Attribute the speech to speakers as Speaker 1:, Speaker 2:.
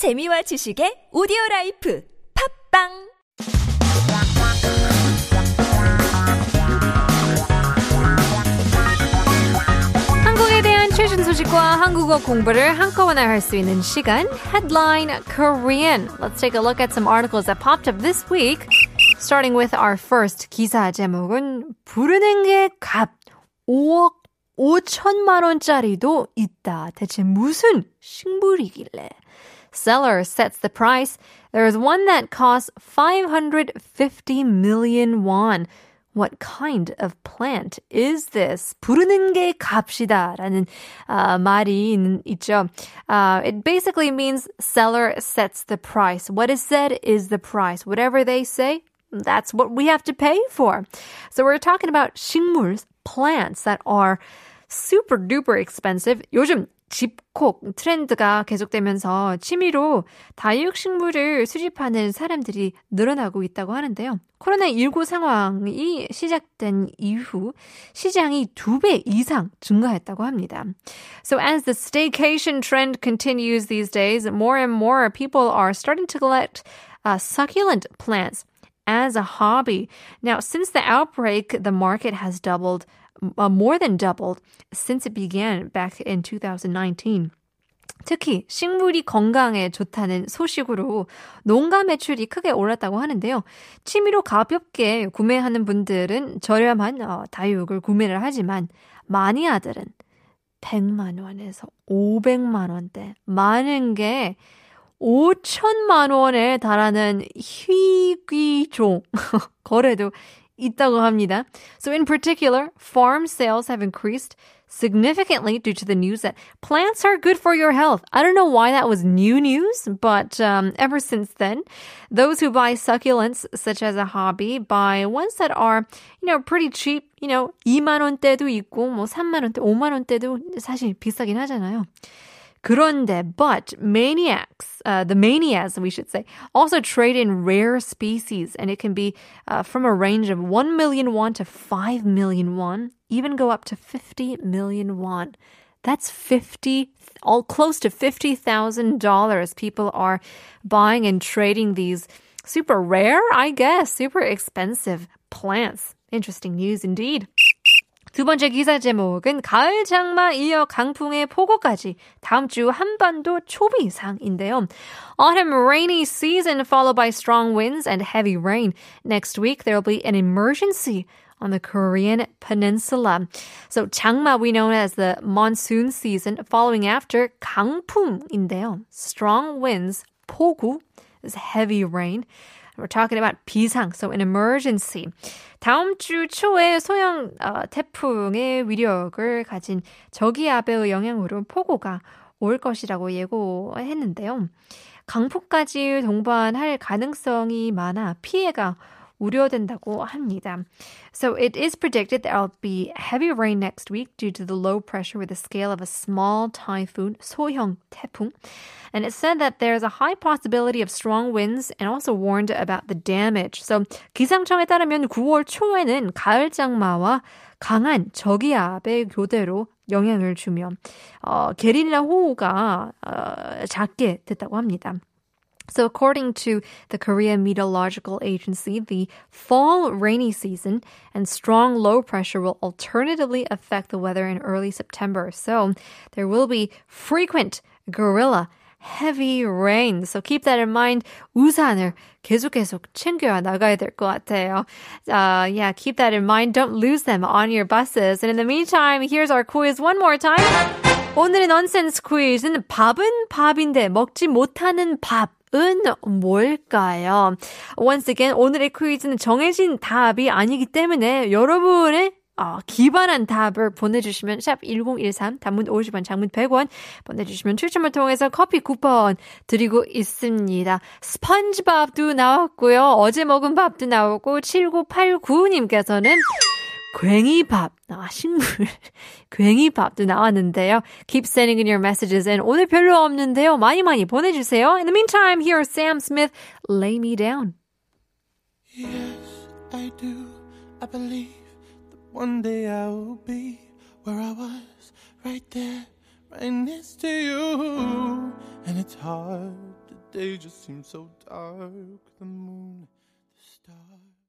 Speaker 1: 재미와 지식의 오디오 라이프 팝빵
Speaker 2: 한국에 대한 최신 소식과 한국어 공부를 한꺼번에 할 수 있는 시간 Headline Korean. Let's take a look at some articles that popped up this week. Starting with our first 기사 제목은 부르는 게 값 5억 5천만 원짜리도 있다. 대체 무슨 식물이길래? Seller sets the price. There's one that costs 550 million won. What kind of plant is this? 부르는 게 값이다라는 uh, 말이 있죠. Uh, it basically means seller sets the price. What is said is the price. Whatever they say, that's what we have to pay for. So we're talking about 식물, plants that are super duper expensive. 요즘 집콕 트렌드가 계속되면서 취미로 다육식물을 수집하는 사람들이 늘어나고 있다고 하는데요. 코로나19 상황이 시작된 이후 시장이 두 배 이상 증가했다고 합니다. So as the staycation trend continues these days, more and more people are starting to collect uh, succulent plants as a hobby. Now, since the outbreak, the market has doubled uh, more than doubled since it began back in 2019. 특히 식물이 건강에 좋다는 소식으로 농가 매출이 크게 올랐다고 하는데요. 취미로 가볍게 구매하는 분들은 저렴한 어, 다육을 구매를 하지만 마니아들은 100만 원에서 500만 원대 많은 게 5천만 원에 달하는 희귀종 거래도 있다고 합니다. So in particular, farm sales have increased significantly due to the news that plants are good for your health. I don't know why that was new news, but um, ever since then, those who buy succulents such as a hobby buy ones that are, you know, pretty cheap. You know, 2만 원대도 있고 뭐 3만 원대, 5만 원대도 사실 비싸긴 하잖아요. 그런데, but maniacs, uh, the manias, we should say, also trade in rare species, and it can be uh, from a range of 1 million won to 5 million won, even go up to 50 million won. That's 50, all close to $50,000 people are buying and trading these super rare, I guess, super expensive plants. Interesting news indeed. 두 번째 기사 제목은 가을 장마 이어 강풍의 폭우까지 다음 주 한반도 초비상인데요. Autumn rainy season followed by strong winds and heavy rain. Next week there will be an emergency on the Korean peninsula. So 장마 we know as the monsoon season following after 강풍인데요. Strong winds, 폭우 is heavy rain. We're talking about 비상, so an emergency. 다음 주 초에 소형 어, 태풍의 위력을 가진 저기압의 영향으로 폭우가 올 것이라고 예고했는데요. 강풍까지 동반할 가능성이 많아 피해가 우려된다고 합니다. So it is predicted there will be heavy rain next week due to the low pressure with the scale of a small typhoon, 소형 태풍. And it said that there's a high possibility of strong winds and also warned about the damage. So 기상청에 따르면 9월 초에는 가을 장마와 강한 저기압의 교대로 영향을 주며 어, 게릴라 호우가 어, 작게 됐다고 합니다. So, according to the Korea Meteorological Agency, the fall rainy season and strong low pressure will alternatively affect the weather in early September. So, there will be frequent guerrilla heavy rain. So keep that in mind. 우산을 계속 계속 챙겨 나가야 같아요. Uh, yeah, keep that in mind. Don't lose them on your buses. And in the meantime, here's our quiz one more time. 오늘의 nonsense quiz. 밥은 밥인데 먹지 못하는 밥. 은 뭘까요? Once again, 오늘의 퀴즈는 정해진 답이 아니기 때문에 여러분의 어, 기반한 답을 보내주시면 샵 1013, 단문 50원, 장문 100원 보내주시면 추첨을 통해서 커피 쿠폰 드리고 있습니다. 스펀지밥도 나왔고요. 어제 먹은 밥도 나오고 7989님께서는 괭이밥, 아, 식물, 괭이밥도 나왔는데요. Keep sending in your messages and 오늘 별로 없는데요. 많이 많이 보내주세요. In the meantime, here is Sam Smith, Lay Me Down.
Speaker 3: Yes, I do. I believe that one day I will be where I was, right there, right next to you. And it's hard to day just seems so dark. The moon